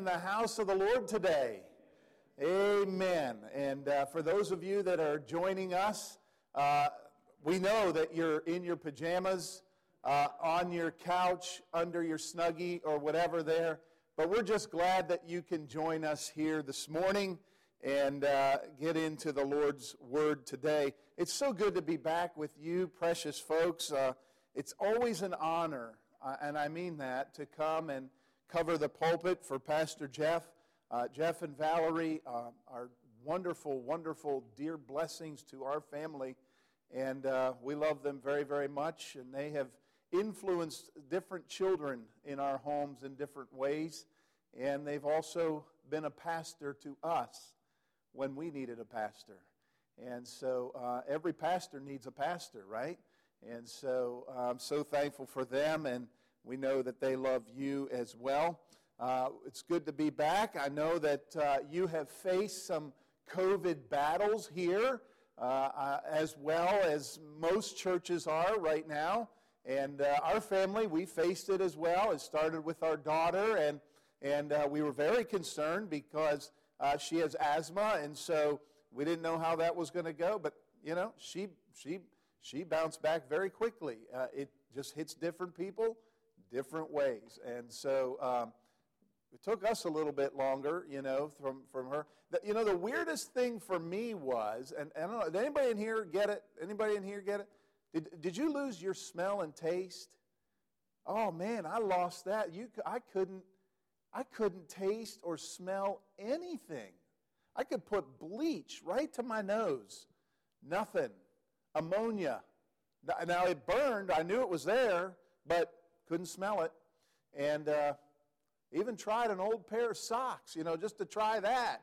in the house of the Lord today? Amen. And uh, for those of you that are joining us, uh, we know that you're in your pajamas, uh, on your couch, under your snuggie, or whatever there. But we're just glad that you can join us here this morning and uh, get into the Lord's Word today. It's so good to be back with you, precious folks. Uh, it's always an honor, uh, and I mean that, to come and cover the pulpit for Pastor Jeff. Uh, Jeff and Valerie uh, are wonderful, wonderful, dear blessings to our family, and uh, we love them very, very much. And they have influenced different children in our homes in different ways, and they've also been a pastor to us when we needed a pastor. And so uh, every pastor needs a pastor, right? And so I'm so thankful for them, and we know that they love you as well. Uh, it's good to be back. I know that uh, you have faced some COVID battles here, uh, uh as well as most churches are right now. And uh, our family, we faced it as well. It started with our daughter, and, and uh, we were very concerned because she has asthma, and so we didn't know how that was going to go. But, you know, she, she, she bounced back very quickly. it just hits different people different ways. And so, um, it took us a little bit longer, you know, from, from her. The, you know, the weirdest thing for me was, and, and I don't know, did anybody in here get it? Anybody in here get it? Did, did you lose your smell and taste? Oh man, I lost that. You, I couldn't, I couldn't taste or smell anything. I could put bleach right to my nose. Nothing. Ammonia. Now it burned. I knew it was there, but couldn't smell it. And uh, even tried an old pair of socks, you know, just to try that.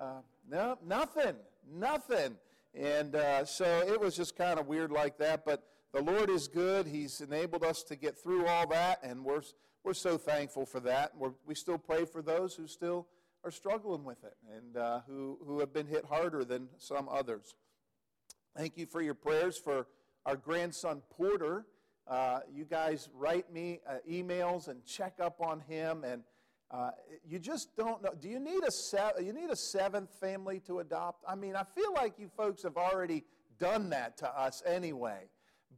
Uh, no, nothing, nothing. And uh, so it was just kind of weird like that. But the Lord is good. He's enabled us to get through all that, and we're, we're so thankful for that. We're, we still pray for those who still are struggling with it and uh, who, who have been hit harder than some others. Thank you for your prayers for our grandson Porter. Uh, you guys write me uh, emails and check up on him, and uh, you just don't know. Do you need a se- you need a seventh family to adopt? I mean, I feel like you folks have already done that to us anyway.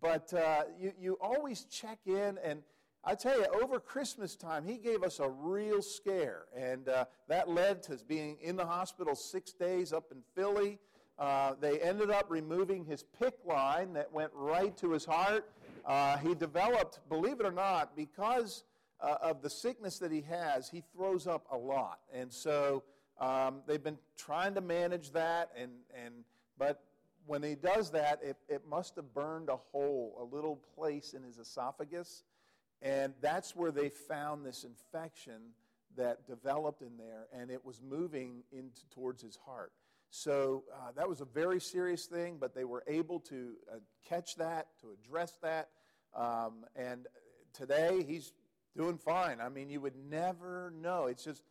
But uh, you you always check in, and I tell you, over Christmas time, he gave us a real scare, and uh, that led to being in the hospital six days up in Philly. Uh, they ended up removing his PICC line that went right to his heart. Uh, he developed, believe it or not, because uh, of the sickness that he has, he throws up a lot. And so um, they've been trying to manage that, and, and, but when he does that, it, it must have burned a hole, a little place in his esophagus. And that's where they found this infection that developed in there, and it was moving into, towards his heart. So uh, that was a very serious thing, but they were able to uh, catch that, to address that. Um, and today he's doing fine. I mean, you would never know. It's just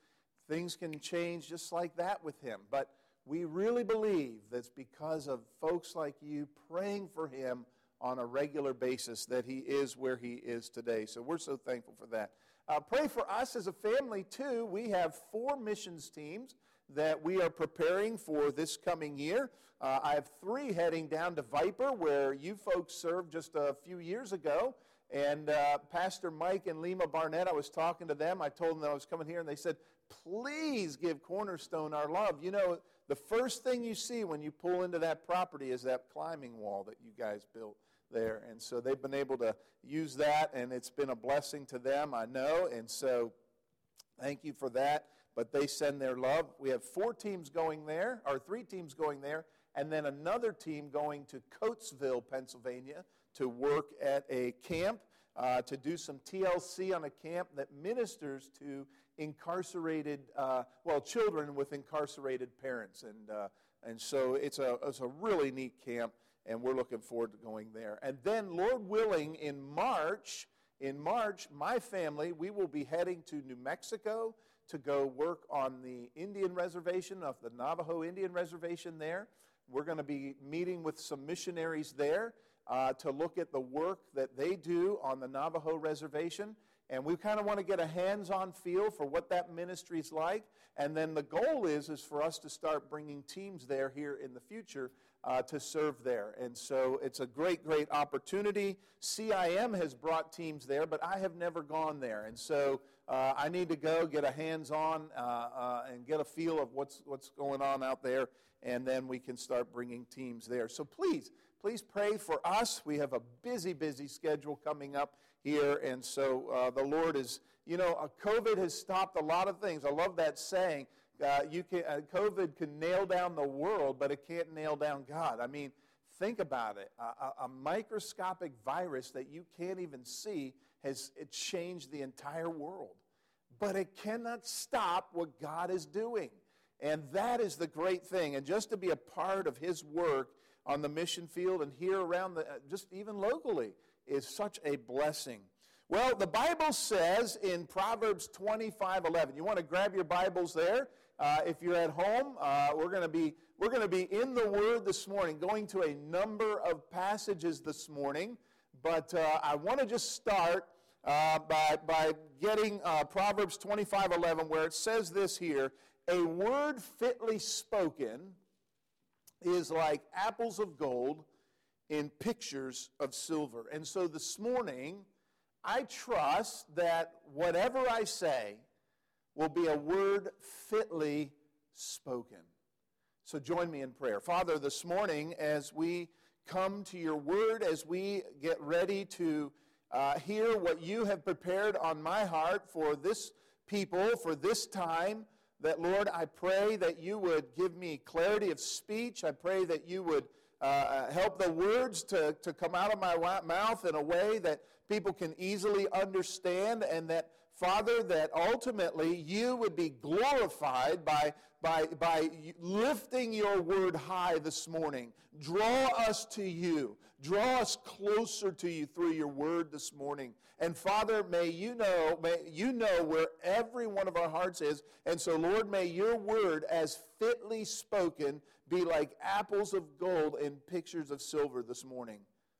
things can change just like that with him. But we really believe that's because of folks like you praying for him on a regular basis that he is where he is today. So we're so thankful for that. Uh, pray for us as a family, too. We have four missions teams that we are preparing for this coming year. Uh, I have three heading down to Viper, where you folks served just a few years ago. And uh, Pastor Mike and Lima Barnett, I was talking to them. I told them that I was coming here, and they said, Please give Cornerstone our love. You know, the first thing you see when you pull into that property is that climbing wall that you guys built there. And so they've been able to use that, and it's been a blessing to them, I know. And so Thank you for that. But they send their love. We have four teams going there, or three teams going there, and then another team going to Coatesville, Pennsylvania, to work at a camp, uh, to do some TLC on a camp that ministers to incarcerated, uh, well, children with incarcerated parents. And, uh, and so it's a, it's a really neat camp, and we're looking forward to going there. And then, Lord willing, in March, in March, my family, we will be heading to New Mexico to go work on the Indian reservation of the Navajo Indian reservation there. We're going to be meeting with some missionaries there uh, to look at the work that they do on the Navajo reservation. and we kind of want to get a hands-on feel for what that ministry is like. And then the goal is is for us to start bringing teams there here in the future uh, to serve there. And so it's a great, great opportunity. CIM has brought teams there, but I have never gone there. And so uh, I need to go get a hands on uh, uh, and get a feel of what's, what's going on out there, and then we can start bringing teams there. So please, please pray for us. We have a busy, busy schedule coming up here, and so uh, the Lord is, you know, uh, COVID has stopped a lot of things. I love that saying. Uh, you can, uh, COVID can nail down the world, but it can't nail down God. I mean, think about it. A, a, microscopic virus that you can't even see has changed the entire world. But it cannot stop what God is doing. And that is the great thing. And just to be a part of His work on the mission field and here around the, uh, just even locally, is such a blessing. Well, the Bible says in Proverbs 25 11, you want to grab your Bibles there. Uh, if you're at home, uh, we're going to be we're going to be in the Word this morning, going to a number of passages this morning. But uh, I want to just start uh, by, by getting uh, Proverbs 25 11, where it says this here A word fitly spoken is like apples of gold in pictures of silver. And so this morning, I trust that whatever I say, will be a word fitly spoken. So join me in prayer. Father, this morning, as we come to your word, as we get ready to uh, hear what you have prepared on my heart for this people, for this time, that Lord, I pray that you would give me clarity of speech. I pray that you would uh, help the words to, to come out of my mouth in a way that people can easily understand and that Father, that ultimately you would be glorified by, by, by lifting your word high this morning. Draw us to you. Draw us closer to you through your word this morning. And Father, may you know, may you know where every one of our hearts is. And so, Lord, may your word, as fitly spoken, be like apples of gold and pictures of silver this morning.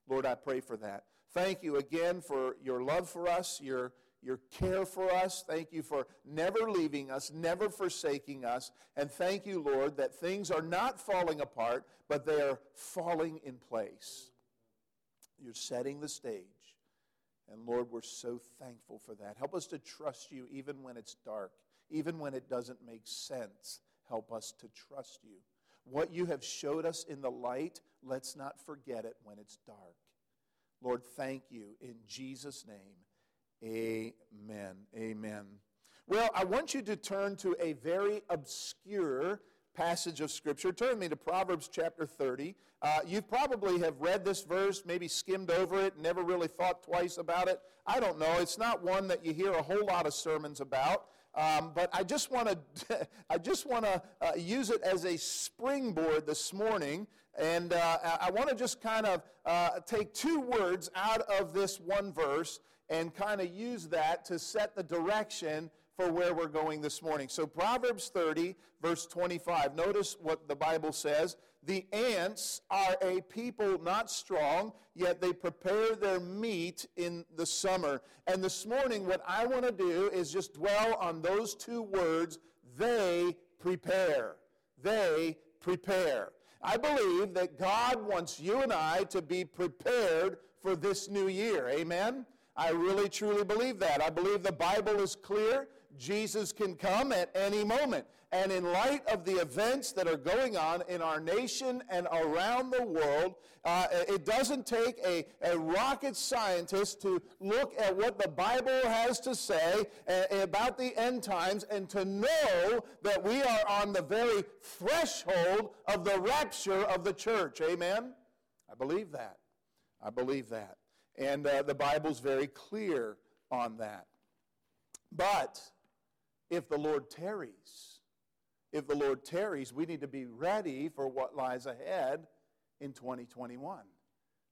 Lord, I pray for that. Thank you again for your love for us, your your care for us. Thank you for never leaving us, never forsaking us. And thank you, Lord, that things are not falling apart, but they are falling in place. You're setting the stage. And Lord, we're so thankful for that. Help us to trust you even when it's dark, even when it doesn't make sense. Help us to trust you. What you have showed us in the light, let's not forget it when it's dark. Lord, thank you in Jesus' name. Amen. Amen. Well, I want you to turn to a very obscure passage of Scripture. Turn me to Proverbs chapter 30. Uh, you probably have read this verse, maybe skimmed over it, never really thought twice about it. I don't know. It's not one that you hear a whole lot of sermons about. Um, but I just want to I just want to uh, use it as a springboard this morning, and uh, I want to just kind of uh, take two words out of this one verse and kind of use that to set the direction for where we're going this morning. So, Proverbs 30, verse 25. Notice what the Bible says. The ants are a people not strong, yet they prepare their meat in the summer. And this morning, what I want to do is just dwell on those two words they prepare. They prepare. I believe that God wants you and I to be prepared for this new year. Amen? I really truly believe that. I believe the Bible is clear. Jesus can come at any moment. And in light of the events that are going on in our nation and around the world, uh, it doesn't take a, a rocket scientist to look at what the Bible has to say uh, about the end times and to know that we are on the very threshold of the rapture of the church. Amen? I believe that. I believe that. And uh, the Bible's very clear on that. But if the Lord tarries, if the Lord tarries, we need to be ready for what lies ahead in 2021.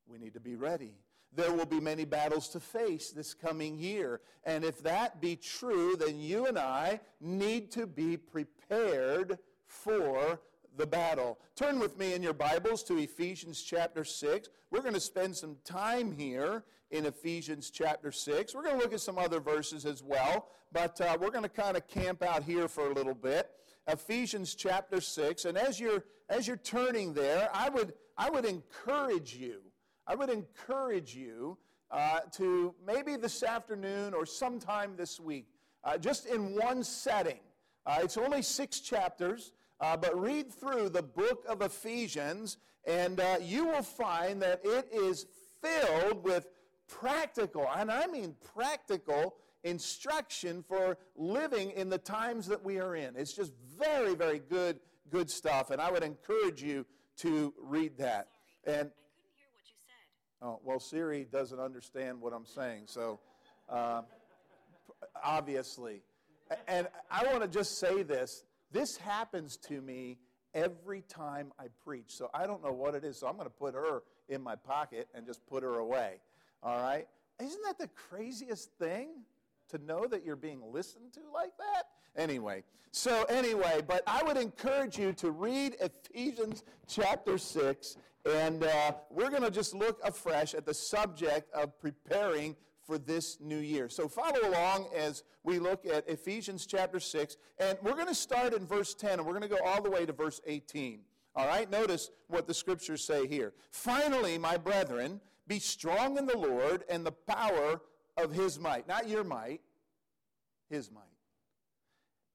We need to be ready. There will be many battles to face this coming year. And if that be true, then you and I need to be prepared for the battle. Turn with me in your Bibles to Ephesians chapter 6. We're going to spend some time here in Ephesians chapter 6. We're going to look at some other verses as well, but uh, we're going to kind of camp out here for a little bit. Ephesians chapter 6. And as you're, as you're turning there, I would, I would encourage you, I would encourage you uh, to maybe this afternoon or sometime this week, uh, just in one setting. Uh, it's only six chapters, uh, but read through the book of Ephesians, and uh, you will find that it is filled with practical, and I mean practical, instruction for living in the times that we are in. It's just very, very good, good stuff, and I would encourage you to read that. And Oh, well, Siri doesn't understand what I'm saying, so uh, obviously. And I want to just say this this happens to me every time I preach. So I don't know what it is. So I'm going to put her in my pocket and just put her away. All right? Isn't that the craziest thing to know that you're being listened to like that? Anyway, so anyway, but I would encourage you to read Ephesians chapter 6, and uh, we're going to just look afresh at the subject of preparing for this new year. So follow along as we look at Ephesians chapter 6, and we're going to start in verse 10, and we're going to go all the way to verse 18. All right, notice what the scriptures say here. Finally, my brethren, be strong in the Lord and the power of his might. Not your might, his might.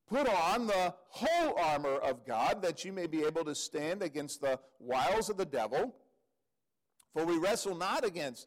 Put on the whole armor of God that you may be able to stand against the wiles of the devil. For we wrestle not against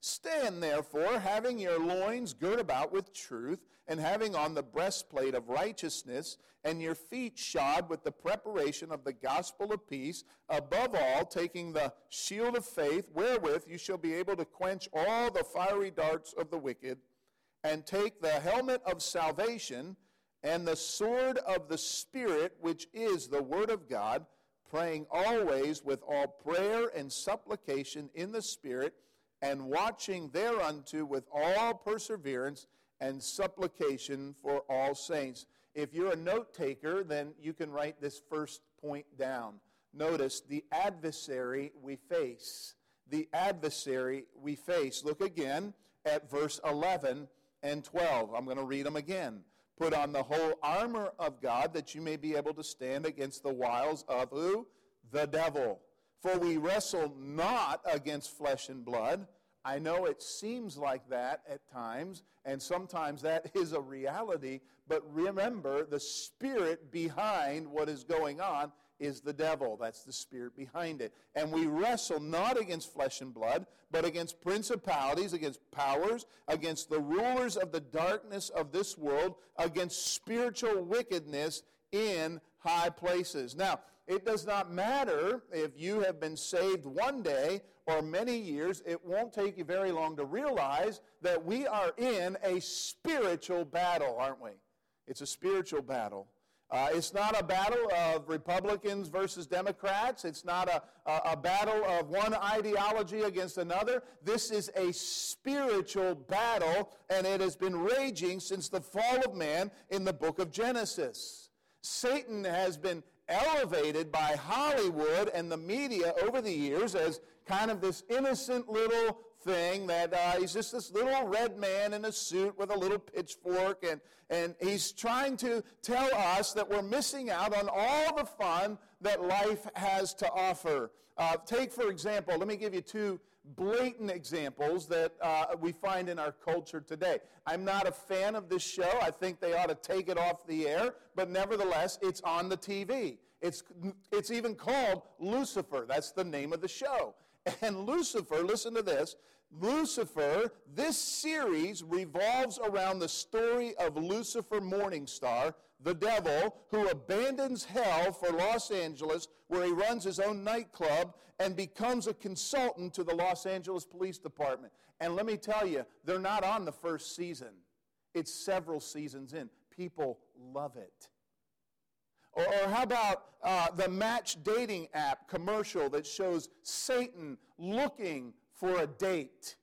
Stand therefore, having your loins girt about with truth, and having on the breastplate of righteousness, and your feet shod with the preparation of the gospel of peace, above all, taking the shield of faith, wherewith you shall be able to quench all the fiery darts of the wicked, and take the helmet of salvation and the sword of the Spirit, which is the word of God, praying always with all prayer and supplication in the Spirit and watching thereunto with all perseverance and supplication for all saints. If you're a note taker, then you can write this first point down. Notice the adversary we face. The adversary we face. Look again at verse 11 and 12. I'm going to read them again. Put on the whole armor of God that you may be able to stand against the wiles of who? The devil. For we wrestle not against flesh and blood. I know it seems like that at times, and sometimes that is a reality, but remember the spirit behind what is going on is the devil. That's the spirit behind it. And we wrestle not against flesh and blood, but against principalities, against powers, against the rulers of the darkness of this world, against spiritual wickedness in high places. Now, it does not matter if you have been saved one day or many years, it won't take you very long to realize that we are in a spiritual battle, aren't we? It's a spiritual battle. Uh, it's not a battle of Republicans versus Democrats. It's not a, a, a, battle of one ideology against another. This is a spiritual battle, and it has been raging since the fall of man in the book of Genesis. Satan has been elevated by Hollywood and the media over the years as kind of this innocent little thing that uh, he's just this little red man in a suit with a little pitchfork, and, and he's trying to tell us that we're missing out on all the fun that life has to offer. Uh, take, for example, let me give you two blatant examples that uh, we find in our culture today. I'm not a fan of this show. I think they ought to take it off the air, but nevertheless, it's on the TV. It's, it's even called Lucifer. That's the name of the show. And Lucifer, listen to this Lucifer, this series revolves around the story of Lucifer Morningstar, the devil who abandons hell for Los Angeles, where he runs his own nightclub and becomes a consultant to the Los Angeles Police Department. And let me tell you, they're not on the first season, it's several seasons in. People love it. Or, or how about uh, the match dating app commercial that shows Satan looking for a date?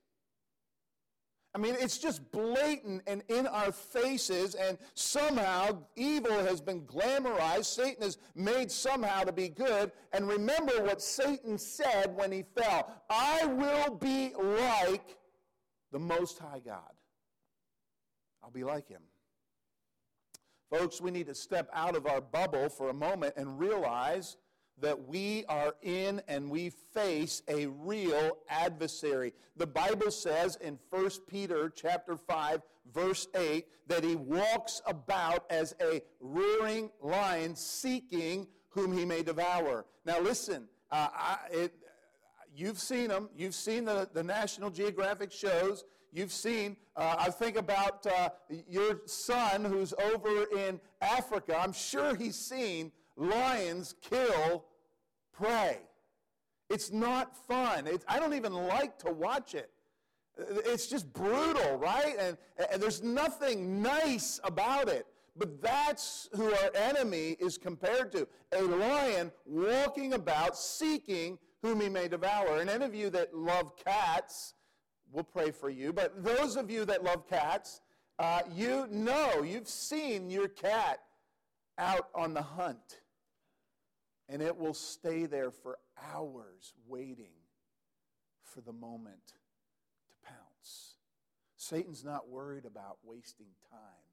I mean, it's just blatant and in our faces, and somehow evil has been glamorized. Satan is made somehow to be good. And remember what Satan said when he fell I will be like the Most High God. I'll be like him. Folks, we need to step out of our bubble for a moment and realize that we are in and we face a real adversary. The Bible says in 1 Peter chapter 5 verse 8 that he walks about as a roaring lion seeking whom he may devour. Now listen, uh, I, it, you've seen them. You've seen the, the National Geographic shows. You've seen, uh, I think about uh, your son who's over in Africa. I'm sure he's seen lions kill prey. It's not fun. I don't even like to watch it. It's just brutal, right? And, and there's nothing nice about it. But that's who our enemy is compared to a lion walking about seeking whom he may devour. And any of you that love cats, we'll pray for you. But those of you that love cats, uh, you know, you've seen your cat out on the hunt and it will stay there for hours waiting for the moment to pounce. Satan's not worried about wasting time,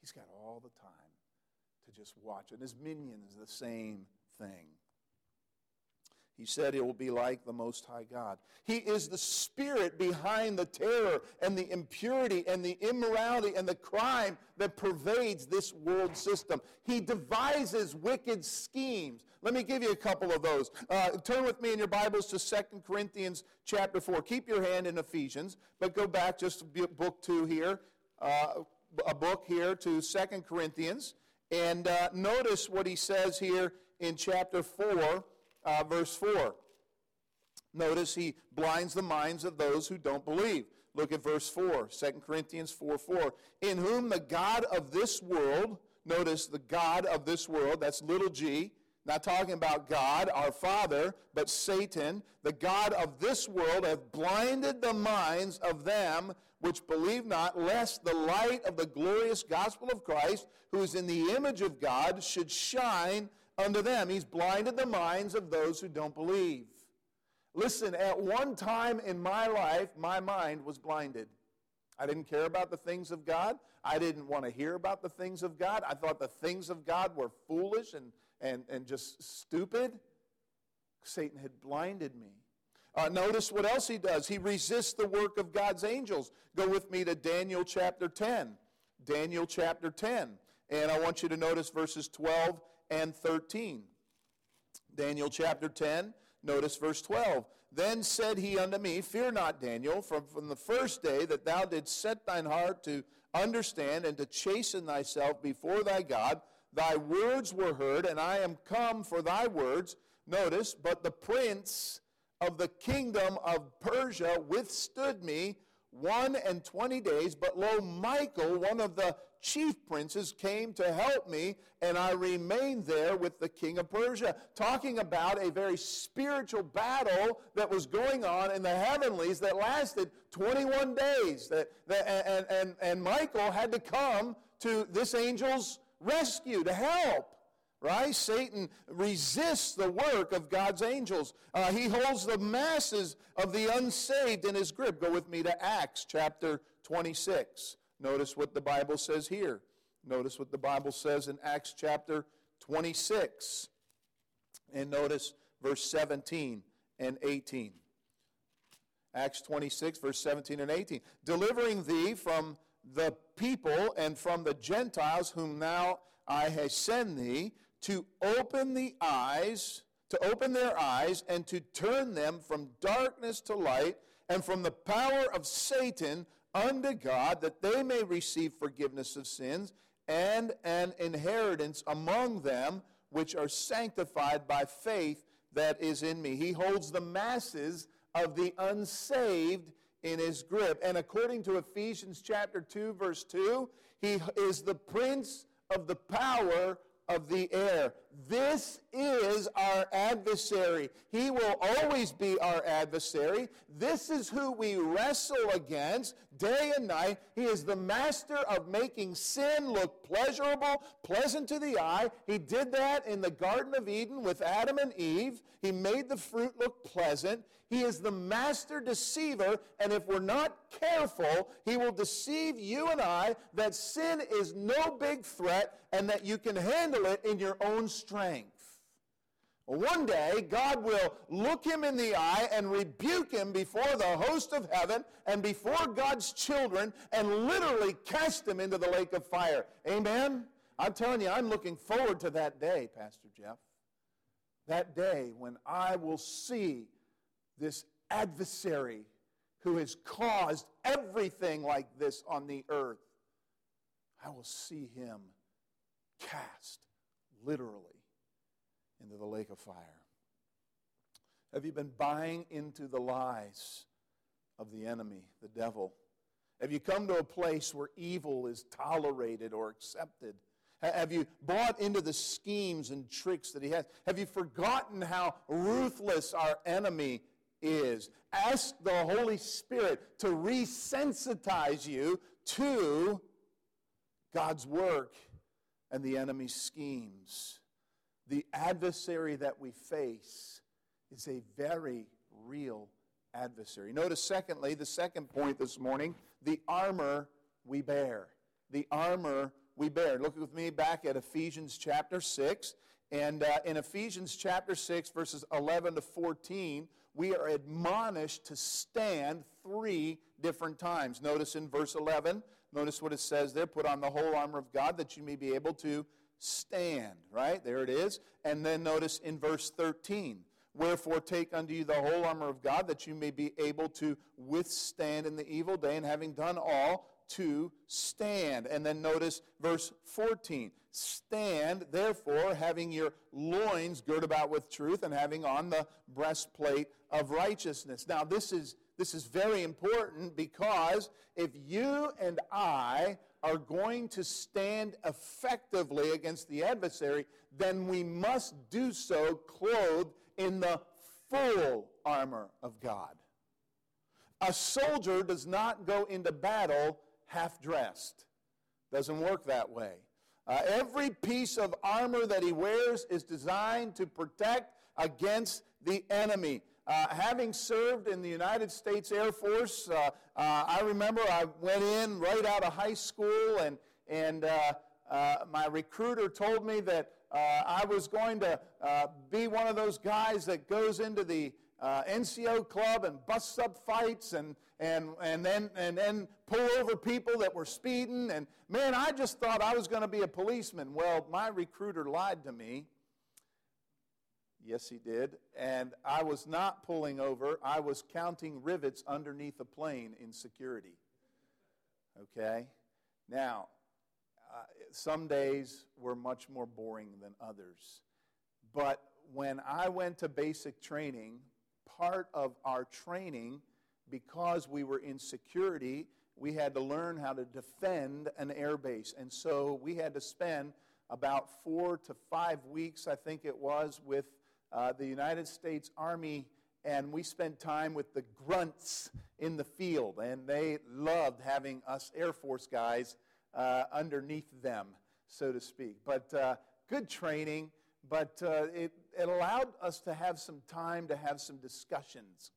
he's got all the time to just watch. And his minions, the same thing. He said it will be like the Most High God. He is the spirit behind the terror and the impurity and the immorality and the crime that pervades this world system. He devises wicked schemes. Let me give you a couple of those. Uh, turn with me in your Bibles to 2 Corinthians chapter 4. Keep your hand in Ephesians, but go back just book 2 here, uh, a book here to 2 Corinthians. And uh, notice what he says here in chapter 4 uh, verse 4. Notice he blinds the minds of those who don't believe. Look at verse 4, 2 Corinthians 4 4. In whom the God of this world, notice the God of this world, that's little g, not talking about God, our Father, but Satan, the God of this world, hath blinded the minds of them which believe not, lest the light of the glorious gospel of Christ, who is in the image of God, should shine unto them. He's blinded the minds of those who don't believe. Listen, at one time in my life, my mind was blinded. I didn't care about the things of God. I didn't want to hear about the things of God. I thought the things of God were foolish and, and, and just stupid. Satan had blinded me. Uh, notice what else he does. He resists the work of God's angels. Go with me to Daniel chapter 10. Daniel chapter 10. And I want you to notice verses 12 and 13. Daniel chapter 10, notice verse 12. Then said he unto me, Fear not, Daniel, from, from the first day that thou didst set thine heart to understand and to chasten thyself before thy God, thy words were heard, and I am come for thy words. Notice, but the prince of the kingdom of Persia withstood me one and twenty days. But lo, Michael, one of the chief princes, came to help me, and I remained there with the king of Persia. Talking about a very spiritual battle that was going on in the heavenlies that lasted 21 days. That, that, and, and, and Michael had to come to this angel's rescue to help right? Satan resists the work of God's angels. Uh, he holds the masses of the unsaved in his grip. Go with me to Acts chapter 26. Notice what the Bible says here. Notice what the Bible says in Acts chapter 26. And notice verse 17 and 18. Acts 26, verse 17 and 18. Delivering thee from the people and from the Gentiles whom now I have sent thee to open the eyes, to open their eyes and to turn them from darkness to light and from the power of Satan unto God, that they may receive forgiveness of sins and an inheritance among them which are sanctified by faith that is in me. He holds the masses of the unsaved in his grip. And according to Ephesians chapter 2 verse 2, he is the prince of the power of the air. This is our adversary. He will always be our adversary. This is who we wrestle against day and night. He is the master of making sin look pleasurable, pleasant to the eye. He did that in the Garden of Eden with Adam and Eve. He made the fruit look pleasant. He is the master deceiver, and if we're not careful, he will deceive you and I that sin is no big threat and that you can handle it in your own strength. One day, God will look him in the eye and rebuke him before the host of heaven and before God's children and literally cast him into the lake of fire. Amen? I'm telling you, I'm looking forward to that day, Pastor Jeff. That day when I will see this adversary who has caused everything like this on the earth. I will see him cast literally into the lake of fire. Have you been buying into the lies of the enemy, the devil? Have you come to a place where evil is tolerated or accepted? Have you bought into the schemes and tricks that he has? Have you forgotten how ruthless our enemy is? Ask the Holy Spirit to resensitize you to God's work and the enemy's schemes. The adversary that we face is a very real adversary. Notice, secondly, the second point this morning the armor we bear. The armor we bear. Look with me back at Ephesians chapter 6. And uh, in Ephesians chapter 6, verses 11 to 14, we are admonished to stand three different times. Notice in verse 11, notice what it says there put on the whole armor of God that you may be able to stand, right? There it is. And then notice in verse 13, Wherefore take unto you the whole armor of God that you may be able to withstand in the evil day, and having done all, to stand. And then notice verse 14. Stand, therefore, having your loins girt about with truth and having on the breastplate of righteousness. Now, this is, this is very important because if you and I are going to stand effectively against the adversary, then we must do so clothed in the full armor of God. A soldier does not go into battle half dressed. Doesn't work that way. Uh, every piece of armor that he wears is designed to protect against the enemy. Uh, having served in the United States Air Force, uh, uh I remember I went in right out of high school, and, and uh, uh, my recruiter told me that I was going to be one of those guys that goes into the uh, NCO club and busts up fights and, and, and, then, and then pull over people that were speeding. And man, I just thought I was going to be a policeman. Well, my recruiter lied to me. Yes, he did. And I was not pulling over, I was counting rivets underneath a plane in security. Okay? Now, uh, some days were much more boring than others. But when I went to basic training, part of our training because we were in security. We had to learn how to defend an airbase. And so we had to spend about four to five weeks, I think it was, with uh, the United States Army. And we spent time with the grunts in the field. And they loved having us Air Force guys uh, underneath them, so to speak. But uh, good training but uh, it, it allowed us to have some time to have some discussions.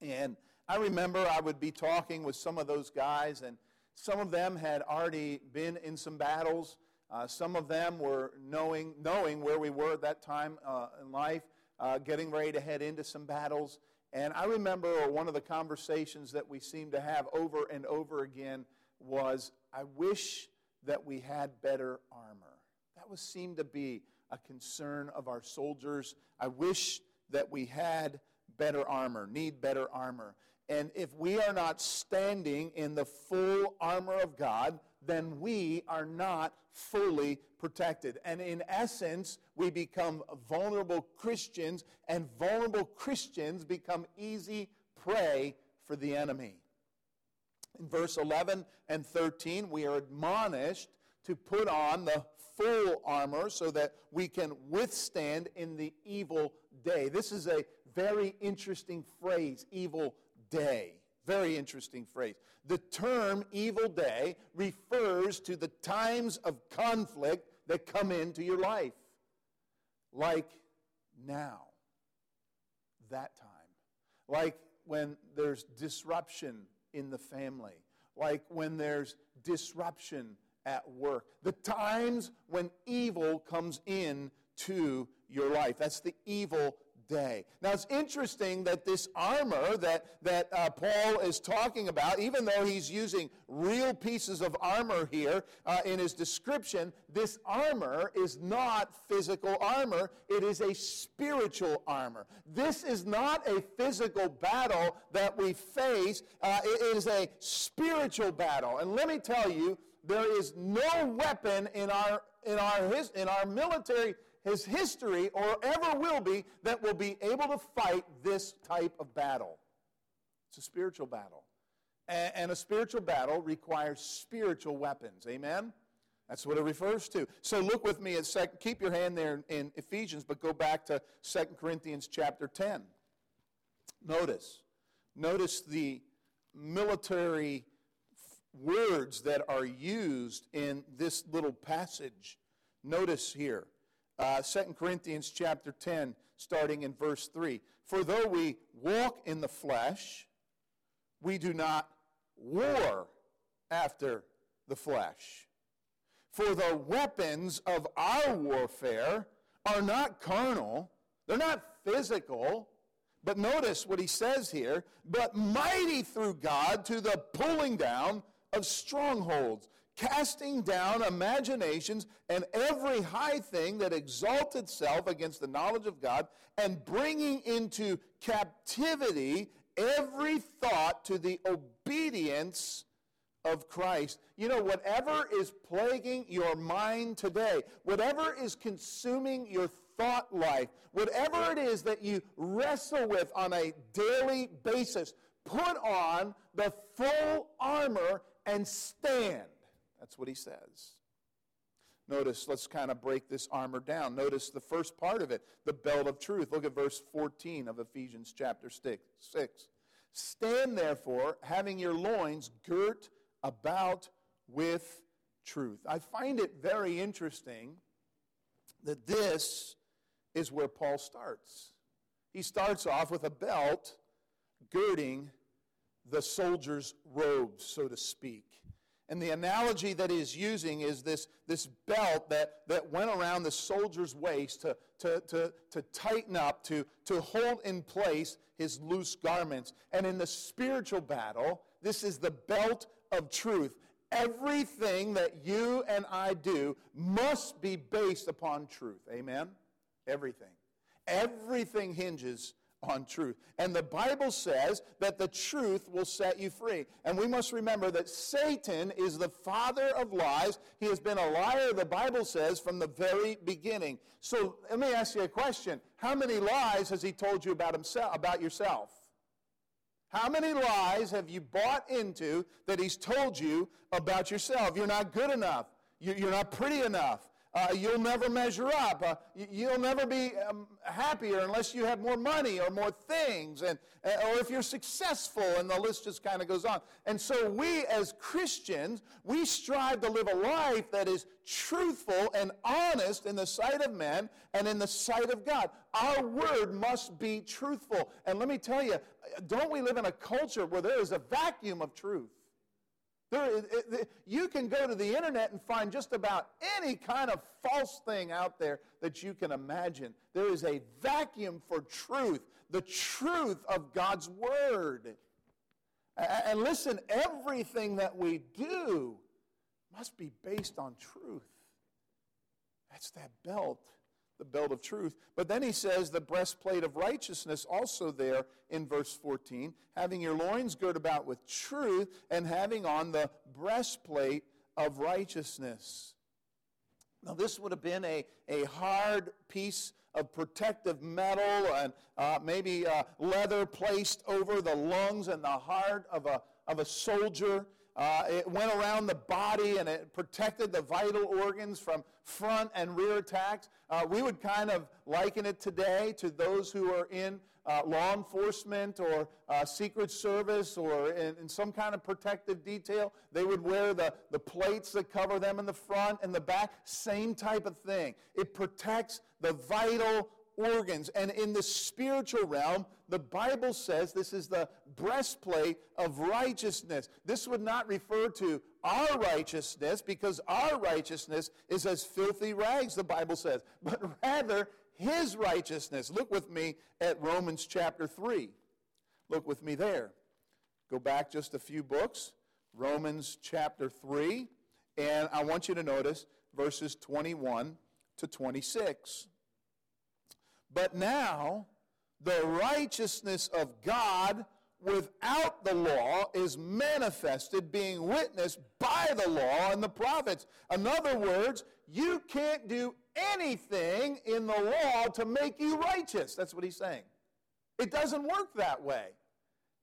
And I remember I would be talking with some of those guys, and some of them had already been in some battles. Uh, some of them were knowing, knowing where we were at that time uh, in life, uh, getting ready to head into some battles. And I remember one of the conversations that we seemed to have over and over again was, I wish that we had better armor. That was seemed to be a concern of our soldiers. I wish that we had better armor, need better armor. And if we are not standing in the full armor of God, then we are not fully protected. And in essence, we become vulnerable Christians, and vulnerable Christians become easy prey for the enemy. In verse 11 and 13, we are admonished to put on the full armor so that we can withstand in the evil day. This is a very interesting phrase, evil day. Very interesting phrase. The term evil day refers to the times of conflict that come into your life, like now, that time, like when there's disruption in the family, like when there's disruption at work, the times when evil comes in to your life. That's the evil day. Now it's interesting that this armor that, that uh, Paul is talking about, even though he's using real pieces of armor here uh, in his description, this armor is not physical armor, it is a spiritual armor. This is not a physical battle that we face, uh, it is a spiritual battle. And let me tell you, there is no weapon in our, in our, his, in our military his history or ever will be that will be able to fight this type of battle. It's a spiritual battle. And, a spiritual battle requires spiritual weapons. Amen? That's what it refers to. So look with me at second, keep your hand there in, Ephesians, but go back to 2 Corinthians chapter 10. Notice. Notice the military words that are used in this little passage. Notice here uh, 2 Corinthians chapter 10, starting in verse 3. For though we walk in the flesh, we do not war after the flesh. For the weapons of our warfare are not carnal, they're not physical. But notice what he says here, but mighty through God to the pulling down of strongholds casting down imaginations and every high thing that exalts itself against the knowledge of God, and bringing into captivity every thought to the obedience of Christ. You know, whatever is plaguing your mind today, whatever is consuming your thought life, whatever it is that you wrestle with on a daily basis, put on the full armor and stand. That's what he says. Notice, let's kind of break this armor down. Notice the first part of it, the belt of truth. Look at verse 14 of Ephesians chapter 6. Stand therefore, having your loins girt about with truth. I find it very interesting that this is where Paul starts. He starts off with a belt girding the soldier's robes, so to speak. And the analogy that he's using is this, this belt that, that went around the soldier's waist to, to, to, to tighten up, to, to hold in place his loose garments. And in the spiritual battle, this is the belt of truth. Everything that you and I do must be based upon truth. Amen? Everything. Everything hinges on truth. And the Bible says that the truth will set you free. And we must remember that Satan is the father of lies. He has been a liar, the Bible says, from the very beginning. So let me ask you a question. How many lies has he told you about himself about yourself? How many lies have you bought into that he's told you about yourself? You're not good enough. You're not pretty enough. Uh, you'll never measure up. Uh, you'll never be um, happier unless you have more money or more things, and, uh, or if you're successful, and the list just kind of goes on. And so, we as Christians, we strive to live a life that is truthful and honest in the sight of men and in the sight of God. Our word must be truthful. And let me tell you, don't we live in a culture where there is a vacuum of truth? There, you can go to the internet and find just about any kind of false thing out there that you can imagine. There is a vacuum for truth, the truth of God's Word. And listen, everything that we do must be based on truth. That's that belt the belt of truth. But then he says the breastplate of righteousness also there in verse 14, having your loins girt about with truth and having on the breastplate of righteousness. Now, this would have been a, a hard piece of protective metal and uh, maybe uh, leather placed over the lungs and the heart of a, of a soldier. Uh, it went around the body and it protected the vital organs from front and rear attacks. Uh, we would kind of liken it today to those who are in uh, law enforcement or uh, Secret Service or in, in, some kind of protective detail. They would wear the, the plates that cover them in the front and the back. Same type of thing. It protects the vital organs. And in the spiritual realm, the Bible says this is the breastplate of righteousness. This would not refer to our righteousness because our righteousness is as filthy rags, the Bible says, but rather his righteousness. Look with me at Romans chapter 3. Look with me there. Go back just a few books. Romans chapter 3. And I want you to notice verses 21 to 26. But now, the righteousness of God without the law is manifested, being witnessed by the law and the prophets. In other words, you can't do anything in the law to make you righteous. That's what he's saying. It doesn't work that way.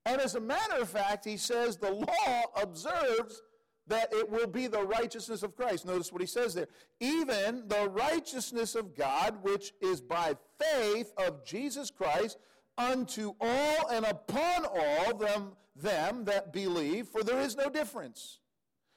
And as a matter of fact, he says the law observes that it will be the righteousness of Christ. Notice what he says there. Even the righteousness of God, which is by faith of Jesus Christ, unto all and upon all them, them that believe, for there is no difference.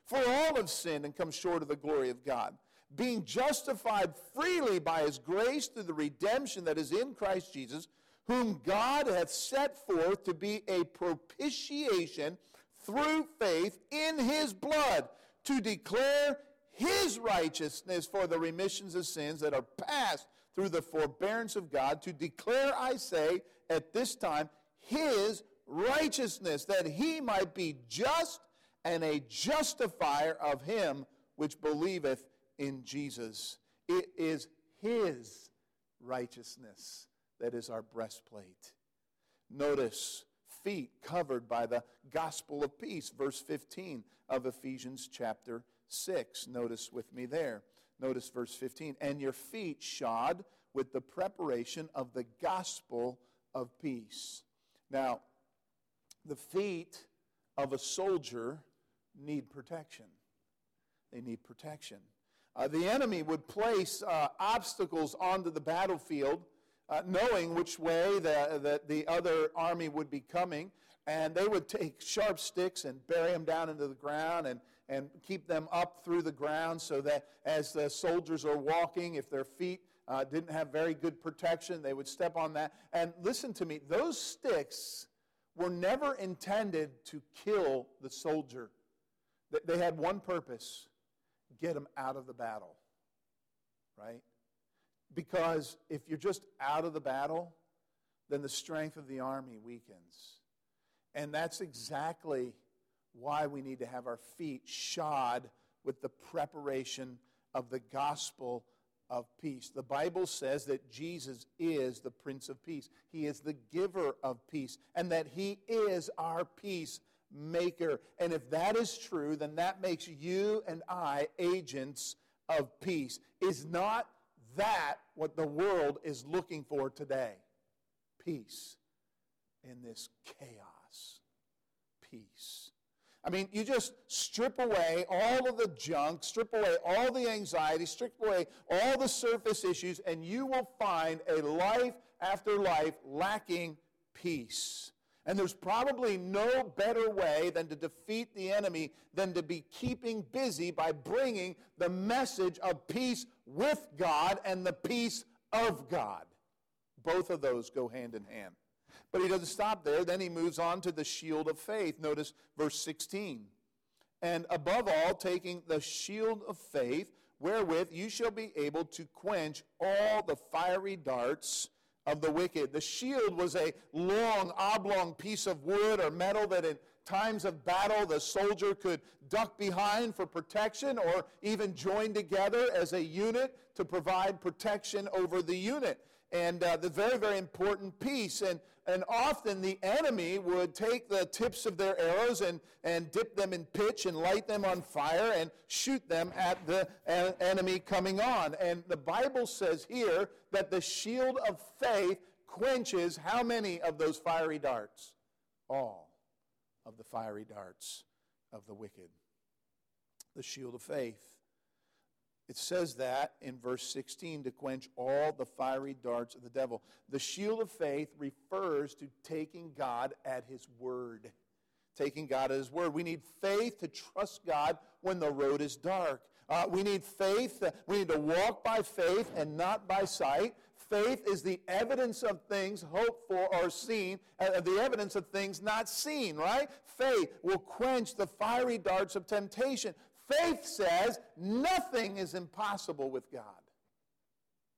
For all have sinned and come short of the glory of God, being justified freely by his grace through the redemption that is in Christ Jesus, whom God hath set forth to be a propitiation through faith in his blood to declare his righteousness for the remissions of sins that are passed through the forbearance of God, to declare, I say, at this time, his righteousness, that he might be just and a justifier of him which believeth in Jesus. It is his righteousness that is our breastplate. Notice feet covered by the gospel of peace, verse 15 of Ephesians chapter 6. Notice with me there. Notice verse 15. And your feet shod with the preparation of the gospel of peace. Now, the feet of a soldier need protection. They need protection. Uh, the enemy would place uh, obstacles onto the battlefield uh, knowing which way the, the, the other army would be coming. And they would take sharp sticks and bury them down into the ground and, and keep them up through the ground so that as the soldiers are walking, if their feet uh, didn't have very good protection, they would step on that. And listen to me, those sticks were never intended to kill the soldier. They had one purpose get them out of the battle, right? Because if you're just out of the battle, then the strength of the army weakens. And that's exactly why we need to have our feet shod with the preparation of the gospel of peace. The Bible says that Jesus is the Prince of Peace. He is the giver of peace, and that He is our peace maker. And if that is true, then that makes you and I agents of peace. Is not that what the world is looking for today peace in this chaos. Peace. I mean, you just strip away all of the junk, strip away all the anxiety, strip away all the surface issues, and you will find a life after life lacking peace. And there's probably no better way than to defeat the enemy than to be keeping busy by bringing the message of peace with God and the peace of God. Both of those go hand in hand. But he doesn't stop there. Then he moves on to the shield of faith. Notice verse 16. And above all, taking the shield of faith, wherewith you shall be able to quench all the fiery darts of the wicked. The shield was a long, oblong piece of wood or metal that in times of battle the soldier could duck behind for protection or even join together as a unit to provide protection over the unit. And uh, the very, very important piece. And, and often the enemy would take the tips of their arrows and, and dip them in pitch and light them on fire and shoot them at the enemy coming on. And the Bible says here that the shield of faith quenches how many of those fiery darts? All of the fiery darts of the wicked. The shield of faith. It says that in verse 16 to quench all the fiery darts of the devil. The shield of faith refers to taking God at his word. Taking God at his word. We need faith to trust God when the road is dark. Uh, we need faith. We need to walk by faith and not by sight. Faith is the evidence of things hoped for or seen, uh, the evidence of things not seen, right? Faith will quench the fiery darts of temptation. Faith says nothing is impossible with God.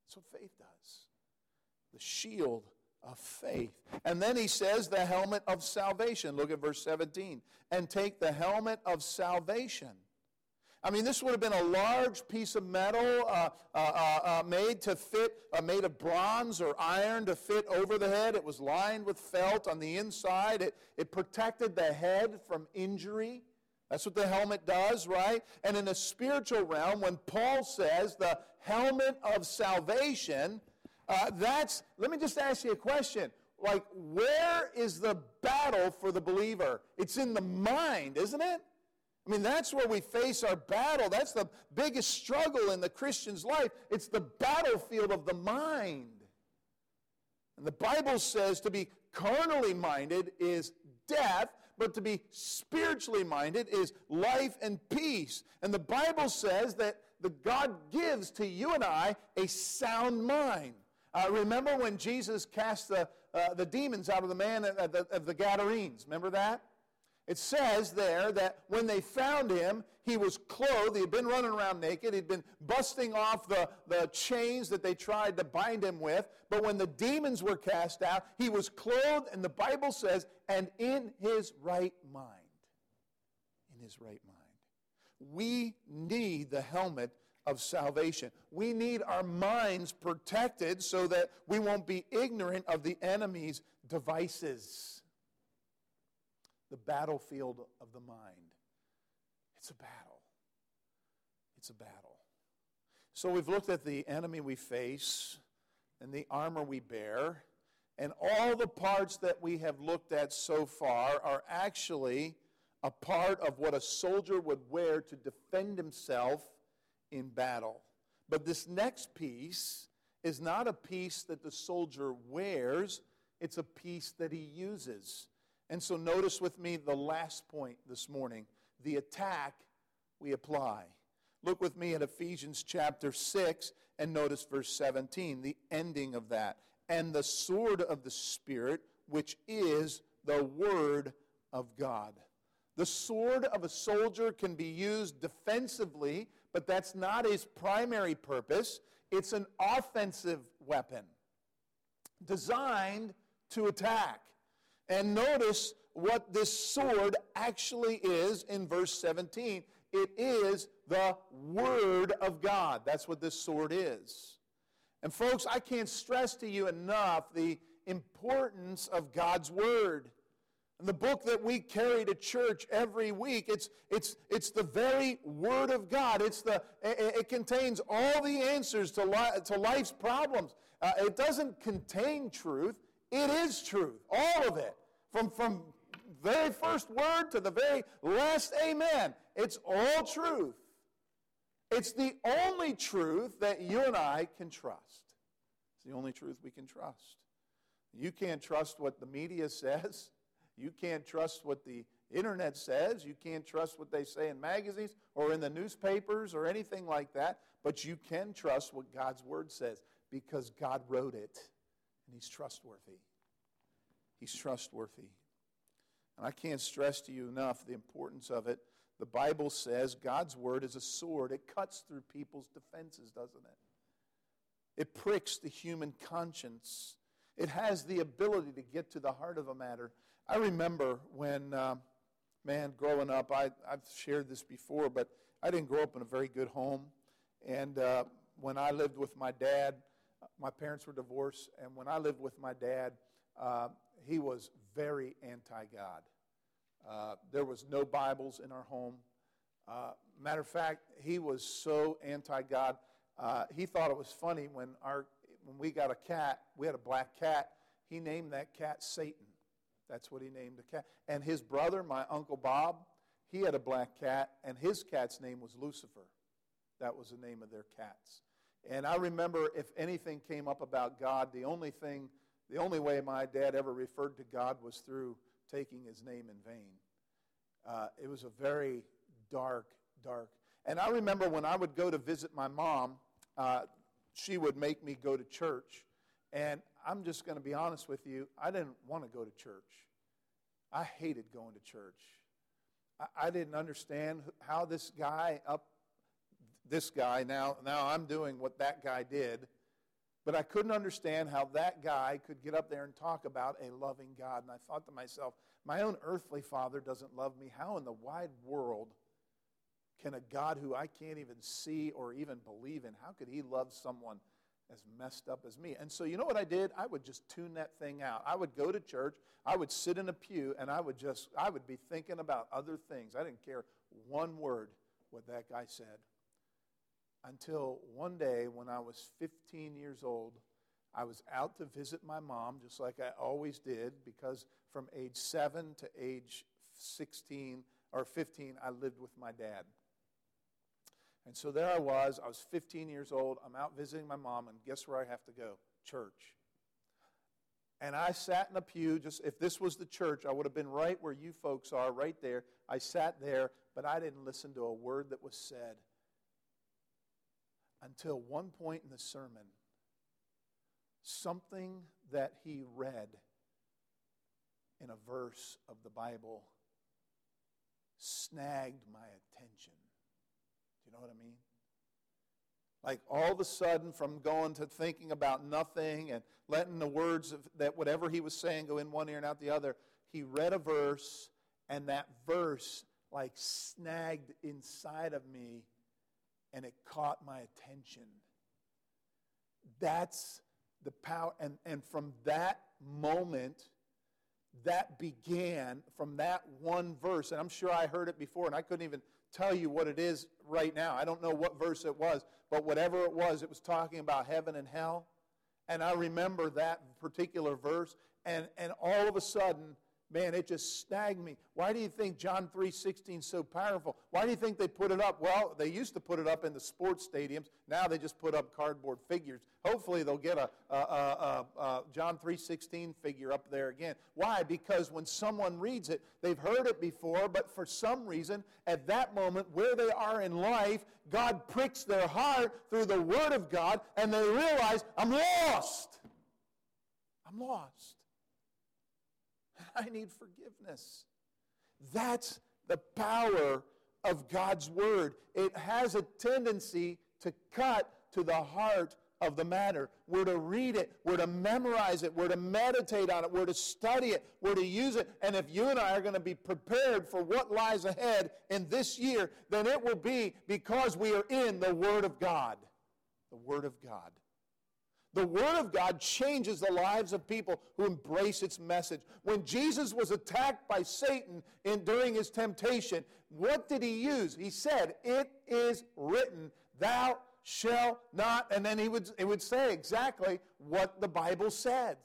That's what faith does. The shield of faith. And then he says the helmet of salvation. Look at verse 17. And take the helmet of salvation. I mean, this would have been a large piece of metal uh, uh, uh, uh made to fit, uh, made of bronze or iron to fit over the head. It was lined with felt on the inside. It, it protected the head from injury. That's what the helmet does, right? And in the spiritual realm, when Paul says the helmet of salvation, uh, that's, let me just ask you a question. Like, where is the battle for the believer? It's in the mind, isn't it? I mean, that's where we face our battle. That's the biggest struggle in the Christian's life. It's the battlefield of the mind. And the Bible says to be carnally minded is death, but to be spiritually minded is life and peace. And the Bible says that the God gives to you and I a sound mind. Uh, remember when Jesus cast the, uh, the demons out of the man of the, of the Gadarenes? Remember that? It says there that when they found him, he was clothed. He had been running around naked. He'd been busting off the, the chains that they tried to bind him with. But when the demons were cast out, he was clothed, and the Bible says, and in his right mind. In his right mind. We need the helmet of salvation. We need our minds protected so that we won't be ignorant of the enemy's devices. The battlefield of the mind. It's a battle. It's a battle. So we've looked at the enemy we face and the armor we bear. And all the parts that we have looked at so far are actually a part of what a soldier would wear to defend himself in battle. But this next piece is not a piece that the soldier wears, it's a piece that he uses. And so notice with me the last point this morning the attack we apply. Look with me at Ephesians chapter 6 and notice verse 17, the ending of that. And the sword of the Spirit, which is the Word of God. The sword of a soldier can be used defensively, but that's not his primary purpose. It's an offensive weapon designed to attack. And notice what this sword actually is in verse 17. It is the Word of God. That's what this sword is. And, folks, I can't stress to you enough the importance of God's Word. And the book that we carry to church every week, it's, it's, it's the very Word of God. It's the, it, it contains all the answers to, li- to life's problems. Uh, it doesn't contain truth, it is truth, all of it. From, from very first word to the very last amen. It's all truth. It's the only truth that you and I can trust. It's the only truth we can trust. You can't trust what the media says. You can't trust what the internet says. You can't trust what they say in magazines or in the newspapers or anything like that. But you can trust what God's Word says because God wrote it and He's trustworthy. He's trustworthy. And I can't stress to you enough the importance of it. The Bible says God's word is a sword. It cuts through people's defenses, doesn't it? It pricks the human conscience. It has the ability to get to the heart of a matter. I remember when, uh, man, growing up, I, I've shared this before, but I didn't grow up in a very good home. And uh, when I lived with my dad, my parents were divorced, and when I lived with my dad, uh, he was very anti God. Uh, there was no Bibles in our home. Uh, matter of fact, he was so anti God. Uh, he thought it was funny when, our, when we got a cat, we had a black cat, he named that cat Satan. That's what he named the cat. And his brother, my Uncle Bob, he had a black cat, and his cat's name was Lucifer. That was the name of their cats. And I remember if anything came up about God, the only thing, the only way my dad ever referred to God was through taking his name in vain. Uh, it was a very dark, dark. And I remember when I would go to visit my mom, uh, she would make me go to church. And I'm just going to be honest with you, I didn't want to go to church. I hated going to church. I, I didn't understand how this guy up, this guy, now, now I'm doing what that guy did, but I couldn't understand how that guy could get up there and talk about a loving God. And I thought to myself, my own earthly father doesn't love me. How in the wide world can a God who I can't even see or even believe in, how could he love someone as messed up as me? And so, you know what I did? I would just tune that thing out. I would go to church, I would sit in a pew, and I would just, I would be thinking about other things. I didn't care one word what that guy said. Until one day when I was 15 years old, I was out to visit my mom, just like I always did, because from age 7 to age 16 or 15, I lived with my dad. And so there I was. I was 15 years old. I'm out visiting my mom, and guess where I have to go? Church. And I sat in a pew, just if this was the church, I would have been right where you folks are, right there. I sat there, but I didn't listen to a word that was said until one point in the sermon. Something that he read in a verse of the Bible snagged my attention. Do you know what I mean? Like all of a sudden, from going to thinking about nothing and letting the words of that whatever he was saying go in one ear and out the other, he read a verse, and that verse like snagged inside of me, and it caught my attention. That's the power, and, and from that moment, that began from that one verse. And I'm sure I heard it before, and I couldn't even tell you what it is right now. I don't know what verse it was, but whatever it was, it was talking about heaven and hell. And I remember that particular verse, and, and all of a sudden, man, it just snagged me. Why do you think John 3.16 is so powerful? Why do you think they put it up? Well, they used to put it up in the sports stadiums. Now they just put up cardboard figures. Hopefully they'll get a, a, a, a John 3.16 figure up there again. Why? Because when someone reads it, they've heard it before, but for some reason, at that moment, where they are in life, God pricks their heart through the Word of God, and they realize, I'm lost. I'm lost. I need forgiveness. That's the power of God's Word. It has a tendency to cut to the heart of the matter. We're to read it, we're to memorize it, we're to meditate on it, we're to study it, we're to use it. And if you and I are going to be prepared for what lies ahead in this year, then it will be because we are in the Word of God. The Word of God. The Word of God changes the lives of people who embrace its message. When Jesus was attacked by Satan in, during his temptation, what did he use? He said, It is written, Thou shalt not. And then he would, he would say exactly what the Bible said,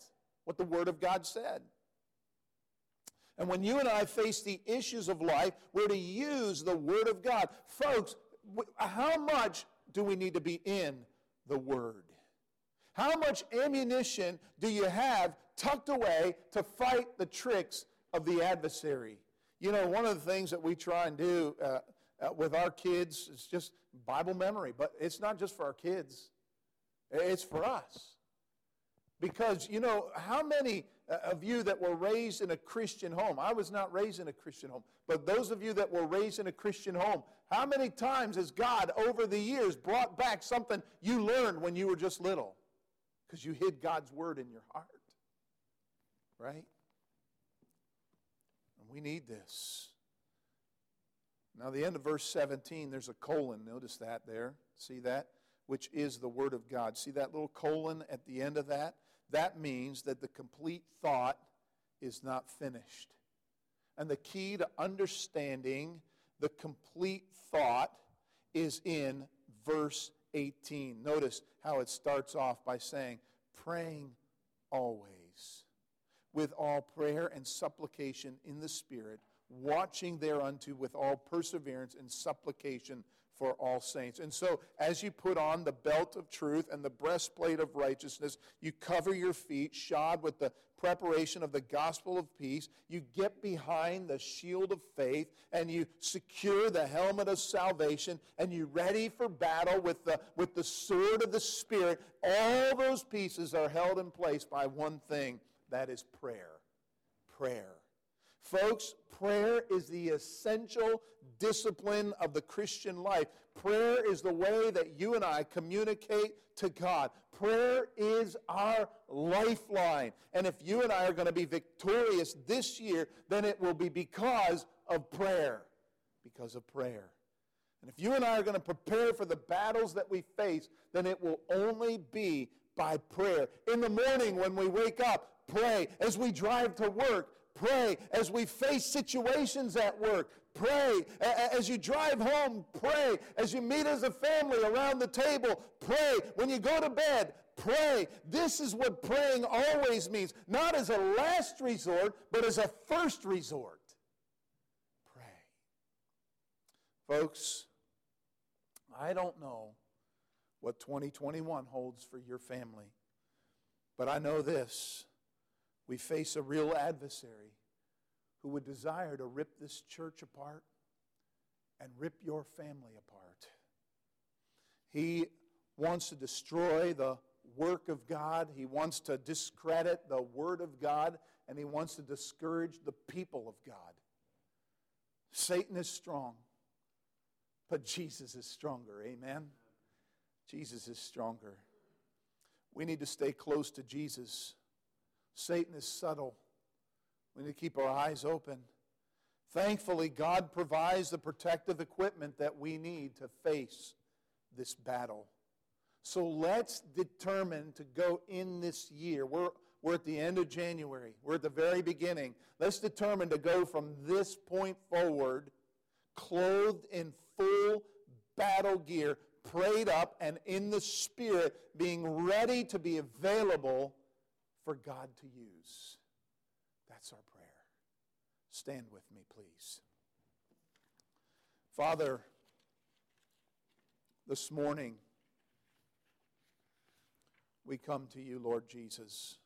what the Word of God said. And when you and I face the issues of life, we're to use the Word of God. Folks, how much do we need to be in the Word? How much ammunition do you have tucked away to fight the tricks of the adversary? You know, one of the things that we try and do uh, uh, with our kids is just Bible memory, but it's not just for our kids, it's for us. Because, you know, how many uh, of you that were raised in a Christian home, I was not raised in a Christian home, but those of you that were raised in a Christian home, how many times has God over the years brought back something you learned when you were just little? Because you hid God's word in your heart. Right? And we need this. Now, the end of verse 17, there's a colon. Notice that there. See that? Which is the Word of God. See that little colon at the end of that? That means that the complete thought is not finished. And the key to understanding the complete thought is in verse 18. Notice how it starts off by saying, praying always with all prayer and supplication in the Spirit, watching thereunto with all perseverance and supplication for all saints. And so, as you put on the belt of truth and the breastplate of righteousness, you cover your feet, shod with the preparation of the gospel of peace. You get behind the shield of faith, and you secure the helmet of salvation, and you're ready for battle with the, with the sword of the Spirit. All those pieces are held in place by one thing that is prayer. Prayer. Folks, prayer is the essential discipline of the Christian life. Prayer is the way that you and I communicate to God. Prayer is our lifeline. And if you and I are going to be victorious this year, then it will be because of prayer. Because of prayer. And if you and I are going to prepare for the battles that we face, then it will only be by prayer. In the morning when we wake up, pray. As we drive to work, pray. As we face situations at work, pray. As you drive home, pray. As you meet as a family around the table, pray. When you go to bed, pray. This is what praying always means. Not as a last resort, but as a first resort. Pray. Folks, I don't know what 2021 holds for your family, but I know this we face a real adversary who would desire to rip this church apart and rip your family apart. He wants to destroy the work of God, he wants to discredit the Word of God, and he wants to discourage the people of God. Satan is strong, but Jesus is stronger. Amen? Jesus is stronger. We need to stay close to Jesus. Satan is subtle. We need to keep our eyes open. Thankfully, God provides the protective equipment that we need to face this battle. So let's determine to go in this year. We're, we're at the end of January, we're at the very beginning. Let's determine to go from this point forward clothed in full battle gear, prayed up, and in the Spirit, being ready to be available for God to use. That's our prayer. Stand with me, please. Father, this morning we come to you, Lord Jesus.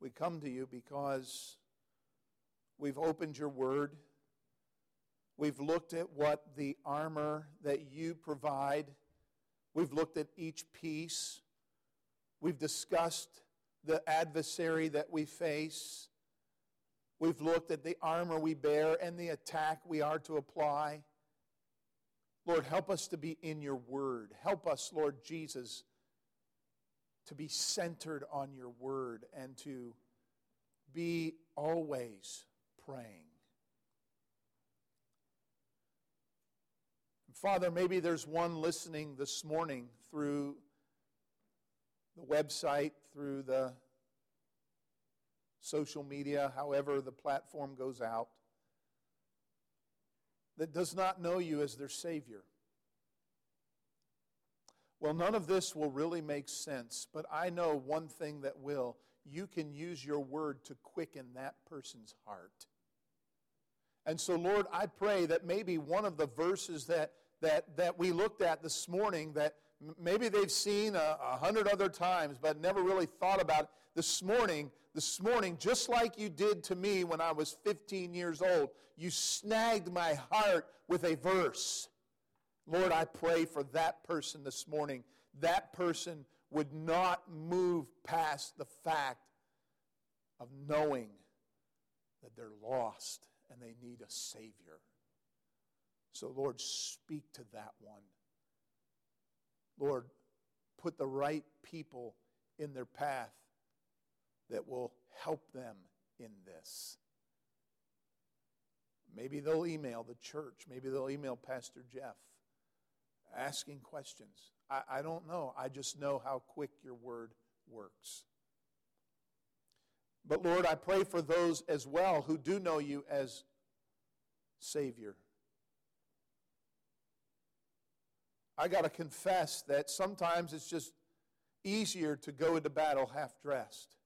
We come to you because we've opened your word. We've looked at what the armor that you provide. We've looked at each piece. We've discussed the adversary that we face. We've looked at the armor we bear and the attack we are to apply. Lord, help us to be in your word. Help us, Lord Jesus, to be centered on your word and to be always praying. Father, maybe there's one listening this morning through the website, through the social media, however the platform goes out, that does not know you as their Savior. Well, none of this will really make sense, but I know one thing that will. You can use your word to quicken that person's heart. And so, Lord, I pray that maybe one of the verses that, that, that we looked at this morning that maybe they've seen a, a, hundred other times but never really thought about it. this morning this morning just like you did to me when i was 15 years old you snagged my heart with a verse. Lord i pray for that person this morning. That person would not move past the fact of knowing that they're lost and they need a savior. So lord speak to that one Lord, put the right people in their path that will help them in this. Maybe they'll email the church. Maybe they'll email Pastor Jeff asking questions. I, I don't know. I just know how quick your word works. But Lord, I pray for those as well who do know you as Savior. I got to confess that sometimes it's just easier to go into battle half dressed.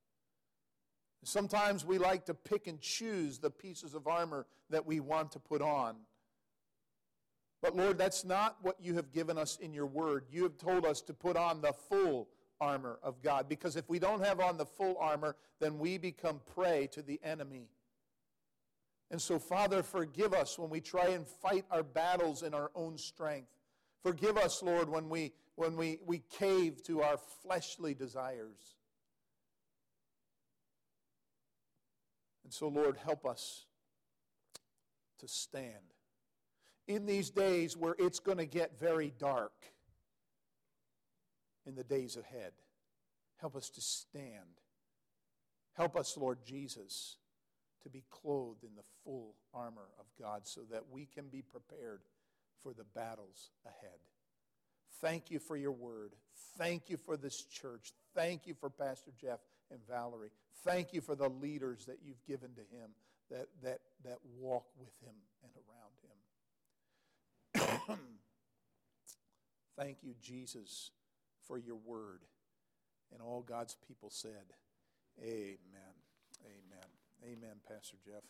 Sometimes we like to pick and choose the pieces of armor that we want to put on. But Lord, that's not what you have given us in your word. You have told us to put on the full armor of God. Because if we don't have on the full armor, then we become prey to the enemy. And so, Father, forgive us when we try and fight our battles in our own strength. Forgive us, Lord, when we, when we, we cave to our fleshly desires. And so, Lord, help us to stand. In these days where it's going to get very dark in the days ahead, help us to stand. Help us, Lord Jesus, to be clothed in the full armor of God so that we can be prepared for the battles ahead. Thank you for your word. Thank you for this church. Thank you for Pastor Jeff and Valerie. Thank you for the leaders that you've given to him that, that, that walk with him and around him. Thank you, Jesus, for your word. And all God's people said, Amen. Amen. Amen, Pastor Jeff.